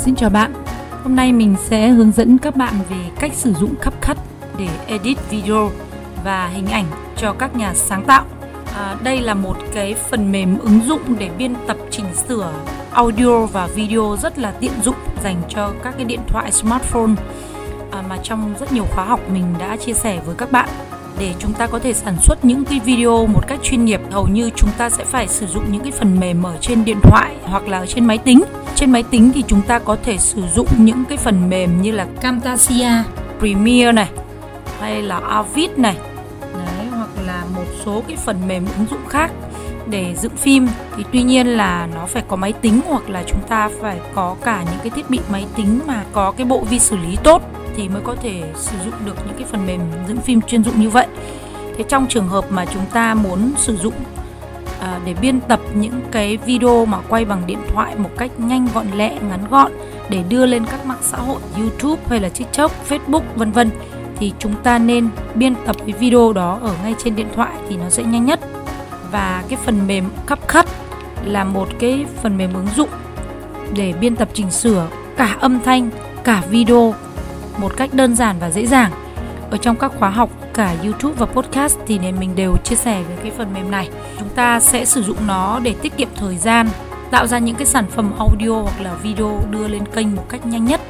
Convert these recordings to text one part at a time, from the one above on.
Xin chào bạn. Hôm nay mình sẽ hướng dẫn các bạn về cách sử dụng CapCut để edit video và hình ảnh cho các nhà sáng tạo. À, đây là một cái phần mềm ứng dụng để biên tập chỉnh sửa audio và video rất là tiện dụng dành cho các cái điện thoại smartphone à, mà trong rất nhiều khóa học mình đã chia sẻ với các bạn để chúng ta có thể sản xuất những cái video một cách chuyên nghiệp hầu như chúng ta sẽ phải sử dụng những cái phần mềm ở trên điện thoại hoặc là ở trên máy tính trên máy tính thì chúng ta có thể sử dụng những cái phần mềm như là Camtasia, Premiere này hay là Avid này. Đấy, hoặc là một số cái phần mềm ứng dụng khác để dựng phim. Thì tuy nhiên là nó phải có máy tính hoặc là chúng ta phải có cả những cái thiết bị máy tính mà có cái bộ vi xử lý tốt thì mới có thể sử dụng được những cái phần mềm dựng phim chuyên dụng như vậy. Thế trong trường hợp mà chúng ta muốn sử dụng à, để biên tập những cái video mà quay bằng điện thoại một cách nhanh gọn lẹ ngắn gọn để đưa lên các mạng xã hội YouTube hay là TikTok, Facebook vân vân. Thì chúng ta nên biên tập cái video đó ở ngay trên điện thoại thì nó sẽ nhanh nhất. Và cái phần mềm CapCut là một cái phần mềm ứng dụng để biên tập chỉnh sửa cả âm thanh cả video một cách đơn giản và dễ dàng ở trong các khóa học cả YouTube và podcast thì nên mình đều chia sẻ về cái phần mềm này. Chúng ta sẽ sử dụng nó để tiết kiệm thời gian, tạo ra những cái sản phẩm audio hoặc là video đưa lên kênh một cách nhanh nhất.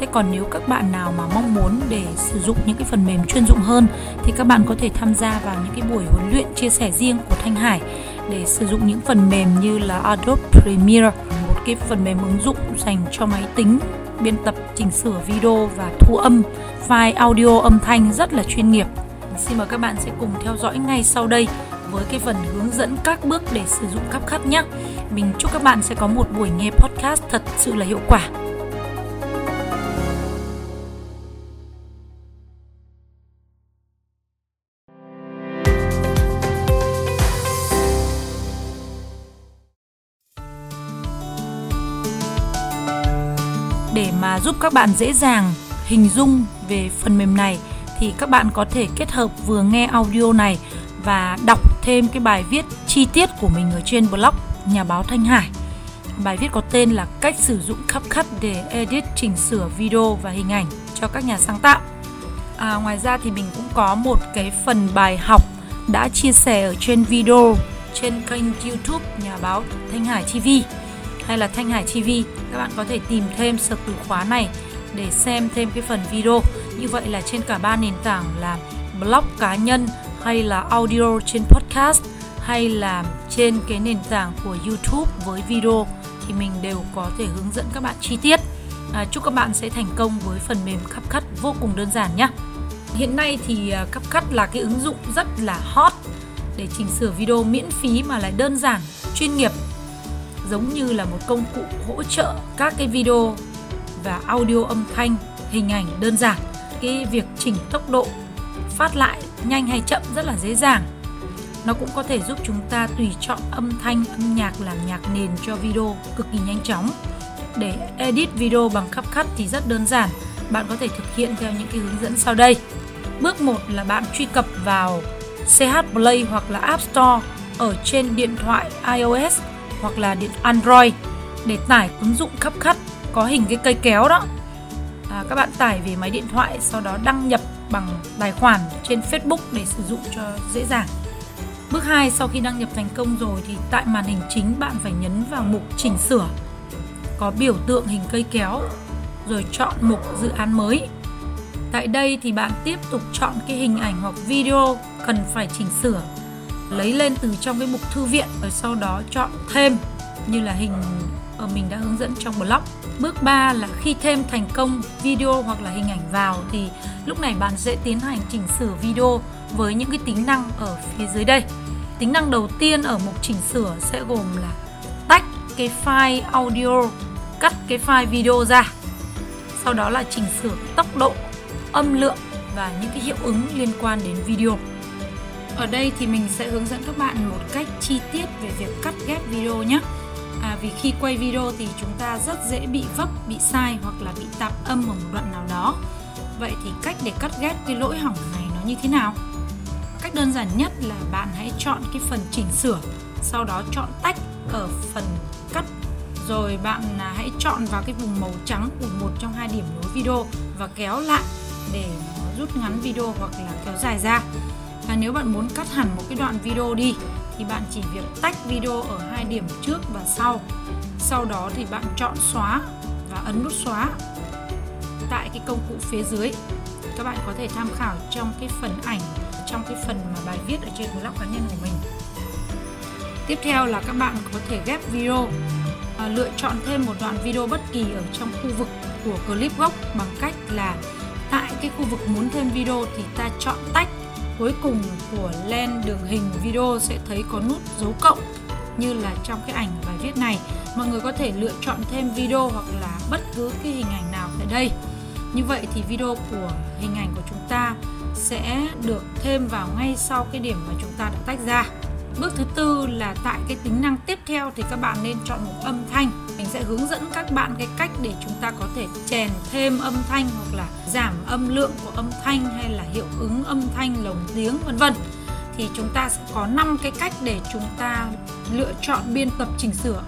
Thế còn nếu các bạn nào mà mong muốn để sử dụng những cái phần mềm chuyên dụng hơn thì các bạn có thể tham gia vào những cái buổi huấn luyện chia sẻ riêng của Thanh Hải để sử dụng những phần mềm như là Adobe Premiere, một cái phần mềm ứng dụng dành cho máy tính biên tập, chỉnh sửa video và thu âm file audio âm thanh rất là chuyên nghiệp. Xin mời các bạn sẽ cùng theo dõi ngay sau đây với cái phần hướng dẫn các bước để sử dụng CapCut nhé. Mình chúc các bạn sẽ có một buổi nghe podcast thật sự là hiệu quả. Để mà giúp các bạn dễ dàng hình dung về phần mềm này thì các bạn có thể kết hợp vừa nghe audio này và đọc thêm cái bài viết chi tiết của mình ở trên blog nhà báo Thanh Hải. Bài viết có tên là cách sử dụng CapCut để edit chỉnh sửa video và hình ảnh cho các nhà sáng tạo. À, ngoài ra thì mình cũng có một cái phần bài học đã chia sẻ ở trên video trên kênh YouTube nhà báo Thanh Hải TV hay là Thanh Hải TV các bạn có thể tìm thêm search từ khóa này để xem thêm cái phần video như vậy là trên cả ba nền tảng là blog cá nhân hay là audio trên podcast hay là trên cái nền tảng của YouTube với video thì mình đều có thể hướng dẫn các bạn chi tiết. À, chúc các bạn sẽ thành công với phần mềm CapCut vô cùng đơn giản nhé. Hiện nay thì à, CapCut là cái ứng dụng rất là hot để chỉnh sửa video miễn phí mà lại đơn giản, chuyên nghiệp giống như là một công cụ hỗ trợ các cái video và audio âm thanh, hình ảnh đơn giản. Cái việc chỉnh tốc độ phát lại nhanh hay chậm rất là dễ dàng. Nó cũng có thể giúp chúng ta tùy chọn âm thanh, âm nhạc làm nhạc nền cho video cực kỳ nhanh chóng. Để edit video bằng CapCut thì rất đơn giản. Bạn có thể thực hiện theo những cái hướng dẫn sau đây. Bước 1 là bạn truy cập vào CH Play hoặc là App Store ở trên điện thoại iOS hoặc là điện Android để tải ứng dụng khắp CapCut có hình cái cây kéo đó. À, các bạn tải về máy điện thoại sau đó đăng nhập bằng tài khoản trên Facebook để sử dụng cho dễ dàng. Bước 2 sau khi đăng nhập thành công rồi thì tại màn hình chính bạn phải nhấn vào mục chỉnh sửa. Có biểu tượng hình cây kéo rồi chọn mục dự án mới. Tại đây thì bạn tiếp tục chọn cái hình ảnh hoặc video cần phải chỉnh sửa lấy lên từ trong cái mục thư viện rồi sau đó chọn thêm như là hình ở mình đã hướng dẫn trong blog. Bước 3 là khi thêm thành công video hoặc là hình ảnh vào thì lúc này bạn sẽ tiến hành chỉnh sửa video với những cái tính năng ở phía dưới đây. Tính năng đầu tiên ở mục chỉnh sửa sẽ gồm là tách cái file audio, cắt cái file video ra. Sau đó là chỉnh sửa tốc độ, âm lượng và những cái hiệu ứng liên quan đến video. Ở đây thì mình sẽ hướng dẫn các bạn một cách chi tiết về việc cắt ghép video nhé. À, vì khi quay video thì chúng ta rất dễ bị vấp, bị sai hoặc là bị tạp âm ở một đoạn nào đó. Vậy thì cách để cắt ghép cái lỗi hỏng này nó như thế nào? Cách đơn giản nhất là bạn hãy chọn cái phần chỉnh sửa, sau đó chọn tách ở phần cắt rồi bạn à, hãy chọn vào cái vùng màu trắng của một trong hai điểm nối video và kéo lại để rút ngắn video hoặc là kéo dài ra và nếu bạn muốn cắt hẳn một cái đoạn video đi thì bạn chỉ việc tách video ở hai điểm trước và sau. Sau đó thì bạn chọn xóa và ấn nút xóa tại cái công cụ phía dưới. Các bạn có thể tham khảo trong cái phần ảnh trong cái phần mà bài viết ở trên blog cá nhân của mình. Tiếp theo là các bạn có thể ghép video à, lựa chọn thêm một đoạn video bất kỳ ở trong khu vực của clip gốc bằng cách là tại cái khu vực muốn thêm video thì ta chọn tách cuối cùng của len đường hình video sẽ thấy có nút dấu cộng như là trong cái ảnh bài viết này. Mọi người có thể lựa chọn thêm video hoặc là bất cứ cái hình ảnh nào tại đây. Như vậy thì video của hình ảnh của chúng ta sẽ được thêm vào ngay sau cái điểm mà chúng ta đã tách ra. Bước thứ tư là tại cái tính năng tiếp theo thì các bạn nên chọn một âm thanh. Mình sẽ hướng dẫn các bạn cái cách để chúng ta có thể chèn thêm âm thanh hoặc là giảm âm lượng của âm thanh hay là hiệu ứng âm thanh, lồng tiếng, vân vân. Thì chúng ta sẽ có 5 cái cách để chúng ta lựa chọn biên tập chỉnh sửa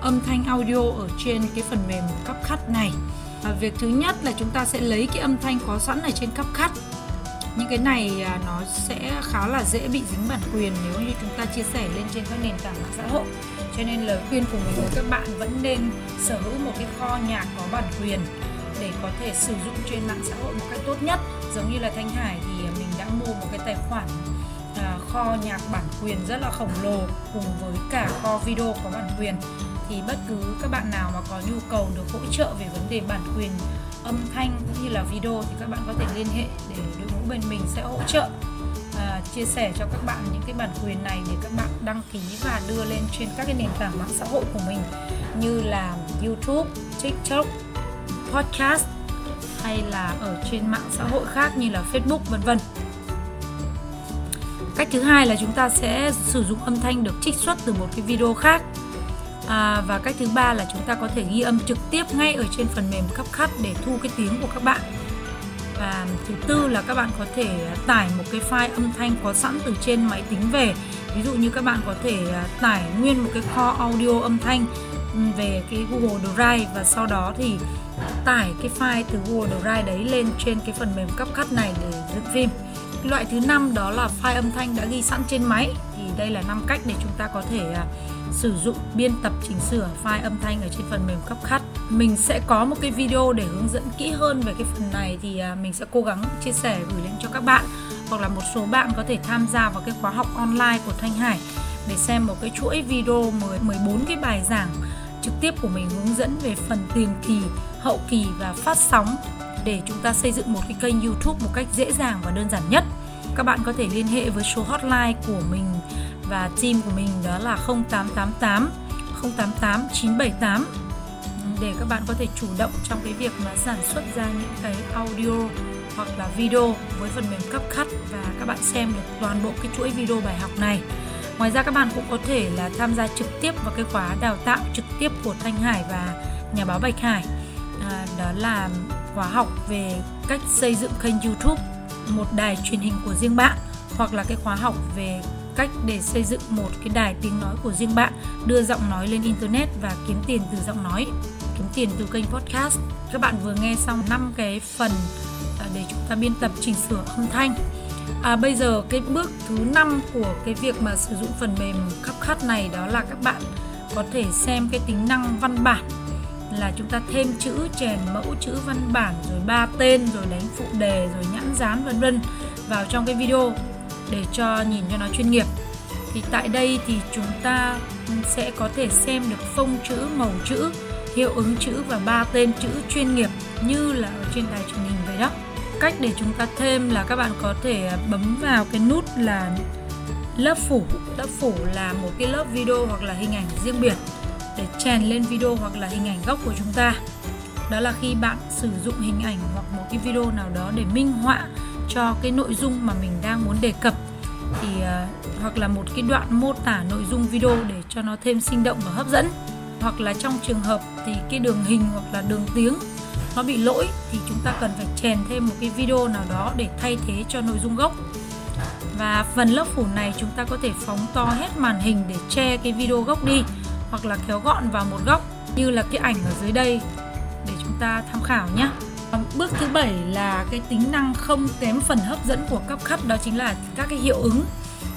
âm thanh audio ở trên cái phần mềm CapCut này. Và việc thứ nhất là chúng ta sẽ lấy cái âm thanh có sẵn ở trên CapCut những cái này à, nó sẽ khá là dễ bị dính bản quyền nếu như chúng ta chia sẻ lên trên các nền tảng mạng xã hội. Cho nên lời khuyên của mình với các bạn vẫn nên sở hữu một cái kho nhạc có bản quyền để có thể sử dụng trên mạng xã hội một cách tốt nhất. Giống như là thanh hải thì mình đã mua một cái tài khoản à, kho nhạc bản quyền rất là khổng lồ cùng với cả kho video có bản quyền. Thì bất cứ các bạn nào mà có nhu cầu được hỗ trợ về vấn đề bản quyền âm thanh cũng như là video thì các bạn có thể liên hệ để đội ngũ bên mình sẽ hỗ trợ à, chia sẻ cho các bạn những cái bản quyền này để các bạn đăng ký và đưa lên trên các cái nền tảng mạng xã hội của mình như là YouTube, TikTok, podcast hay là ở trên mạng xã hội khác như là Facebook vân vân. Cách thứ hai là chúng ta sẽ sử dụng âm thanh được trích xuất từ một cái video khác à, và cách thứ ba là chúng ta có thể ghi âm trực tiếp ngay ở trên phần mềm CapCut để thu cái tiếng của các bạn và thứ tư là các bạn có thể tải một cái file âm thanh có sẵn từ trên máy tính về ví dụ như các bạn có thể à, tải nguyên một cái kho audio âm thanh ừ, về cái Google Drive và sau đó thì tải cái file từ Google Drive đấy lên trên cái phần mềm CapCut này để dựng phim. Loại thứ năm đó là file âm thanh đã ghi sẵn trên máy thì đây là năm cách để chúng ta có thể à, sử dụng biên tập chỉnh sửa file âm thanh ở trên phần mềm CapCut. Mình sẽ có một cái video để hướng dẫn kỹ hơn về cái phần này thì à, mình sẽ cố gắng chia sẻ gửi lên cho các bạn hoặc là một số bạn có thể tham gia vào cái khóa học online của Thanh Hải để xem một cái chuỗi video 14 cái bài giảng trực tiếp của mình hướng dẫn về phần tiền kỳ, hậu kỳ và phát sóng để chúng ta xây dựng một cái kênh YouTube một cách dễ dàng và đơn giản nhất. Các bạn có thể liên hệ với số hotline của mình và team của mình đó là 0888 088 978 để các bạn có thể chủ động trong cái việc mà sản xuất ra những cái audio hoặc là video với phần mềm CapCut và các bạn xem được toàn bộ cái chuỗi video bài học này. Ngoài ra các bạn cũng có thể là tham gia trực tiếp vào cái khóa đào tạo trực tiếp của Thanh Hải và nhà báo Bạch Hải. À, đó là khóa học về cách xây dựng kênh YouTube, một đài truyền hình của riêng bạn hoặc là cái khóa học về cách để xây dựng một cái đài tiếng nói của riêng bạn, đưa giọng nói lên internet và kiếm tiền từ giọng nói, kiếm tiền từ kênh podcast. Các bạn vừa nghe xong 5 cái phần à, để chúng ta biên tập chỉnh sửa âm thanh. À, bây giờ cái bước thứ năm của cái việc mà sử dụng phần mềm CapCut này đó là các bạn có thể xem cái tính năng văn bản là chúng ta thêm chữ chèn mẫu chữ văn bản, rồi ba tên, rồi đánh phụ đề, rồi nhãn dán, vân vân vào trong cái video để cho nhìn cho nó chuyên nghiệp. Thì tại đây thì chúng ta sẽ có thể xem được phông chữ, màu chữ, hiệu ứng chữ và ba tên chữ chuyên nghiệp như là ở trên đài truyền hình vậy đó. Cách để chúng ta thêm là các bạn có thể bấm vào cái nút là lớp phủ. Lớp phủ là một cái lớp video hoặc là hình ảnh riêng biệt chèn lên video hoặc là hình ảnh gốc của chúng ta. Đó là khi bạn sử dụng hình ảnh hoặc một cái video nào đó để minh họa cho cái nội dung mà mình đang muốn đề cập. Thì uh, hoặc là một cái đoạn mô tả nội dung video để cho nó thêm sinh động và hấp dẫn. Hoặc là trong trường hợp thì cái đường hình hoặc là đường tiếng nó bị lỗi thì chúng ta cần phải chèn thêm một cái video nào đó để thay thế cho nội dung gốc. Và phần lớp phủ này chúng ta có thể phóng to hết màn hình để che cái video gốc đi hoặc là kéo gọn vào một góc, như là cái ảnh ở dưới đây, để chúng ta tham khảo nhé. Bước thứ bảy là cái tính năng không kém phần hấp dẫn của CapCut, đó chính là các cái hiệu ứng.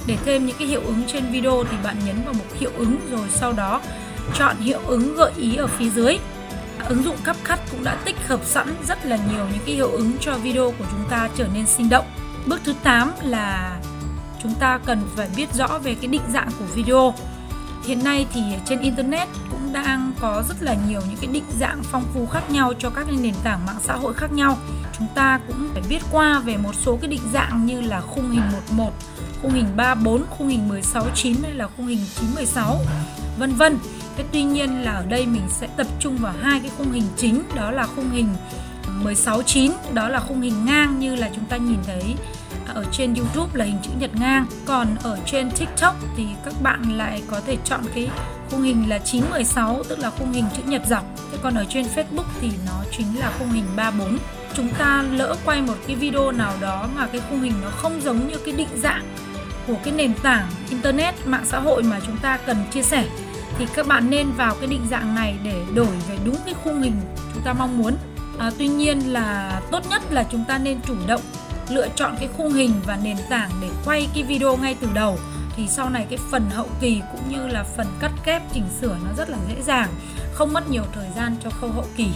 Để thêm những cái hiệu ứng trên video thì bạn nhấn vào mục hiệu ứng rồi sau đó chọn hiệu ứng gợi ý ở phía dưới. Ứng dụng CapCut cũng đã tích hợp sẵn rất là nhiều những cái hiệu ứng cho video của chúng ta trở nên sinh động. Bước thứ 8 là chúng ta cần phải biết rõ về cái định dạng của video. Hiện nay thì trên internet cũng đang có rất là nhiều những cái định dạng phong phú khác nhau cho các nền tảng mạng xã hội khác nhau. Chúng ta cũng phải biết qua về một số cái định dạng như là khung hình 11, khung hình 34, khung hình 169 hay là khung hình 916 vân vân. Thế tuy nhiên là ở đây mình sẽ tập trung vào hai cái khung hình chính đó là khung hình 169 đó là khung hình ngang như là chúng ta nhìn thấy ở trên YouTube là hình chữ nhật ngang. Còn ở trên TikTok thì các bạn lại có thể chọn cái khung hình là 916 tức là khung hình chữ nhật dọc. Thế còn ở trên Facebook thì nó chính là khung hình 34 chúng ta lỡ quay một cái video nào đó mà cái khung hình nó không giống như cái định dạng của cái nền tảng internet mạng xã hội mà chúng ta cần chia sẻ thì các bạn nên vào cái định dạng này để đổi về đúng cái khung hình chúng ta mong muốn. À, tuy nhiên là tốt nhất là chúng ta nên chủ động lựa chọn cái khung hình và nền tảng để quay cái video ngay từ đầu, thì sau này cái phần hậu kỳ cũng như là phần cắt ghép chỉnh sửa nó rất là dễ dàng, không mất nhiều thời gian cho khâu hậu kỳ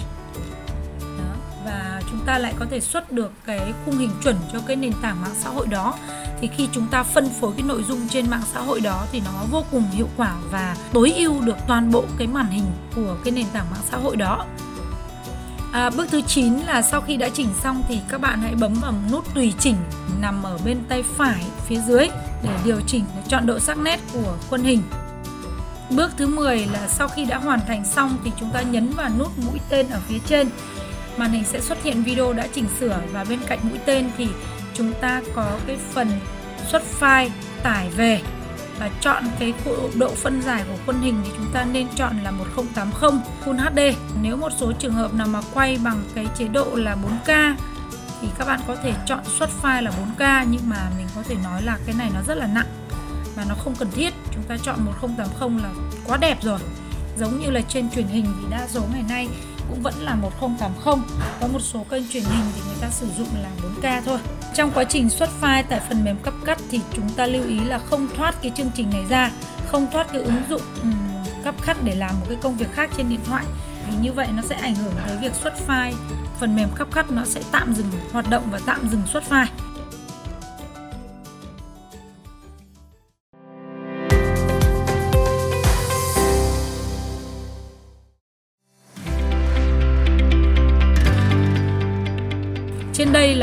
đó. và chúng ta lại có thể xuất được cái khung hình chuẩn cho cái nền tảng mạng xã hội đó thì khi chúng ta phân phối cái nội dung trên mạng xã hội đó thì nó vô cùng hiệu quả và tối ưu được toàn bộ cái màn hình của cái nền tảng mạng xã hội đó À, bước thứ 9 là sau khi đã chỉnh xong thì các bạn hãy bấm vào nút tùy chỉnh nằm ở bên tay phải phía dưới để điều chỉnh để chọn độ sắc nét của khuôn hình. Bước thứ 10 là sau khi đã hoàn thành xong thì chúng ta nhấn vào nút mũi tên ở phía trên. Màn hình sẽ xuất hiện video đã chỉnh sửa và bên cạnh mũi tên thì chúng ta có cái phần xuất file tải về và chọn cái độ phân giải của khuôn hình thì chúng ta nên chọn là 1080 Full HD. Nếu một số trường hợp nào mà quay bằng cái chế độ là 4K thì các bạn có thể chọn xuất file là 4K nhưng mà mình có thể nói là cái này nó rất là nặng và nó không cần thiết. Chúng ta chọn 1080 là quá đẹp rồi. Giống như là trên truyền hình thì đa số ngày nay cũng vẫn là 1080 có một số kênh truyền hình thì người ta sử dụng là 4K thôi trong quá trình xuất file tại phần mềm cấp cắt thì chúng ta lưu ý là không thoát cái chương trình này ra không thoát cái ứng dụng um, cắt để làm một cái công việc khác trên điện thoại. Vì như vậy nó sẽ ảnh hưởng tới việc xuất file phần mềm cấp cắt nó sẽ tạm dừng hoạt động và tạm dừng xuất file.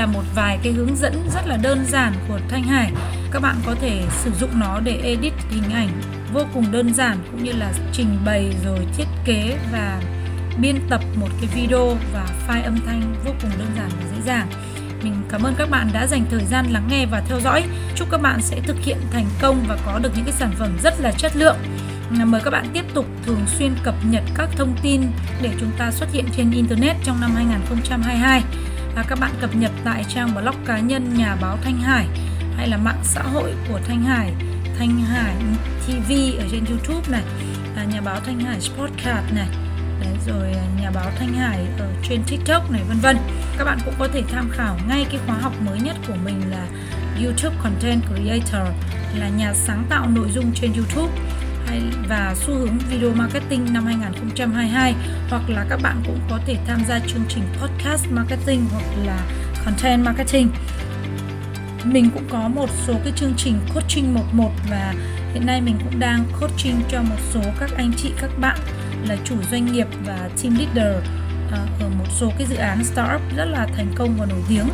Là một vài cái hướng dẫn rất là đơn giản của Thanh Hải. Các bạn có thể sử dụng nó để edit hình ảnh vô cùng đơn giản, cũng như là trình bày rồi thiết kế và biên tập một cái video và file âm thanh vô cùng đơn giản và dễ dàng. Mình cảm ơn các bạn đã dành thời gian lắng nghe và theo dõi. Chúc các bạn sẽ thực hiện thành công và có được những cái sản phẩm rất là chất lượng. Mời các bạn tiếp tục thường xuyên cập nhật các thông tin để chúng ta xuất hiện trên Internet trong năm 2022 và các bạn cập nhật tại trang blog cá nhân nhà báo Thanh Hải hay là mạng xã hội của Thanh Hải Thanh Hải TV ở trên YouTube này à, nhà báo Thanh Hải Sportcast này Đấy, rồi à, nhà báo Thanh Hải ở trên TikTok này vân vân. Các bạn cũng có thể tham khảo ngay cái khóa học mới nhất của mình là YouTube Content Creator là nhà sáng tạo nội dung trên YouTube hay và xu hướng video marketing năm 2022 hoặc là các bạn cũng có thể tham gia chương trình podcast marketing hoặc là content marketing. Mình cũng có một số cái chương trình coaching 11 và hiện nay mình cũng đang coaching cho một số các anh chị các bạn là chủ doanh nghiệp và team leader à, ở một số cái dự án startup rất là thành công và nổi tiếng.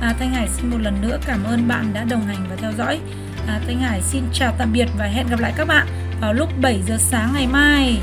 À, Thanh Hải xin một lần nữa cảm ơn bạn đã đồng hành và theo dõi. À, Thanh Hải xin chào tạm biệt và hẹn gặp lại các bạn vào lúc 7 giờ sáng ngày mai.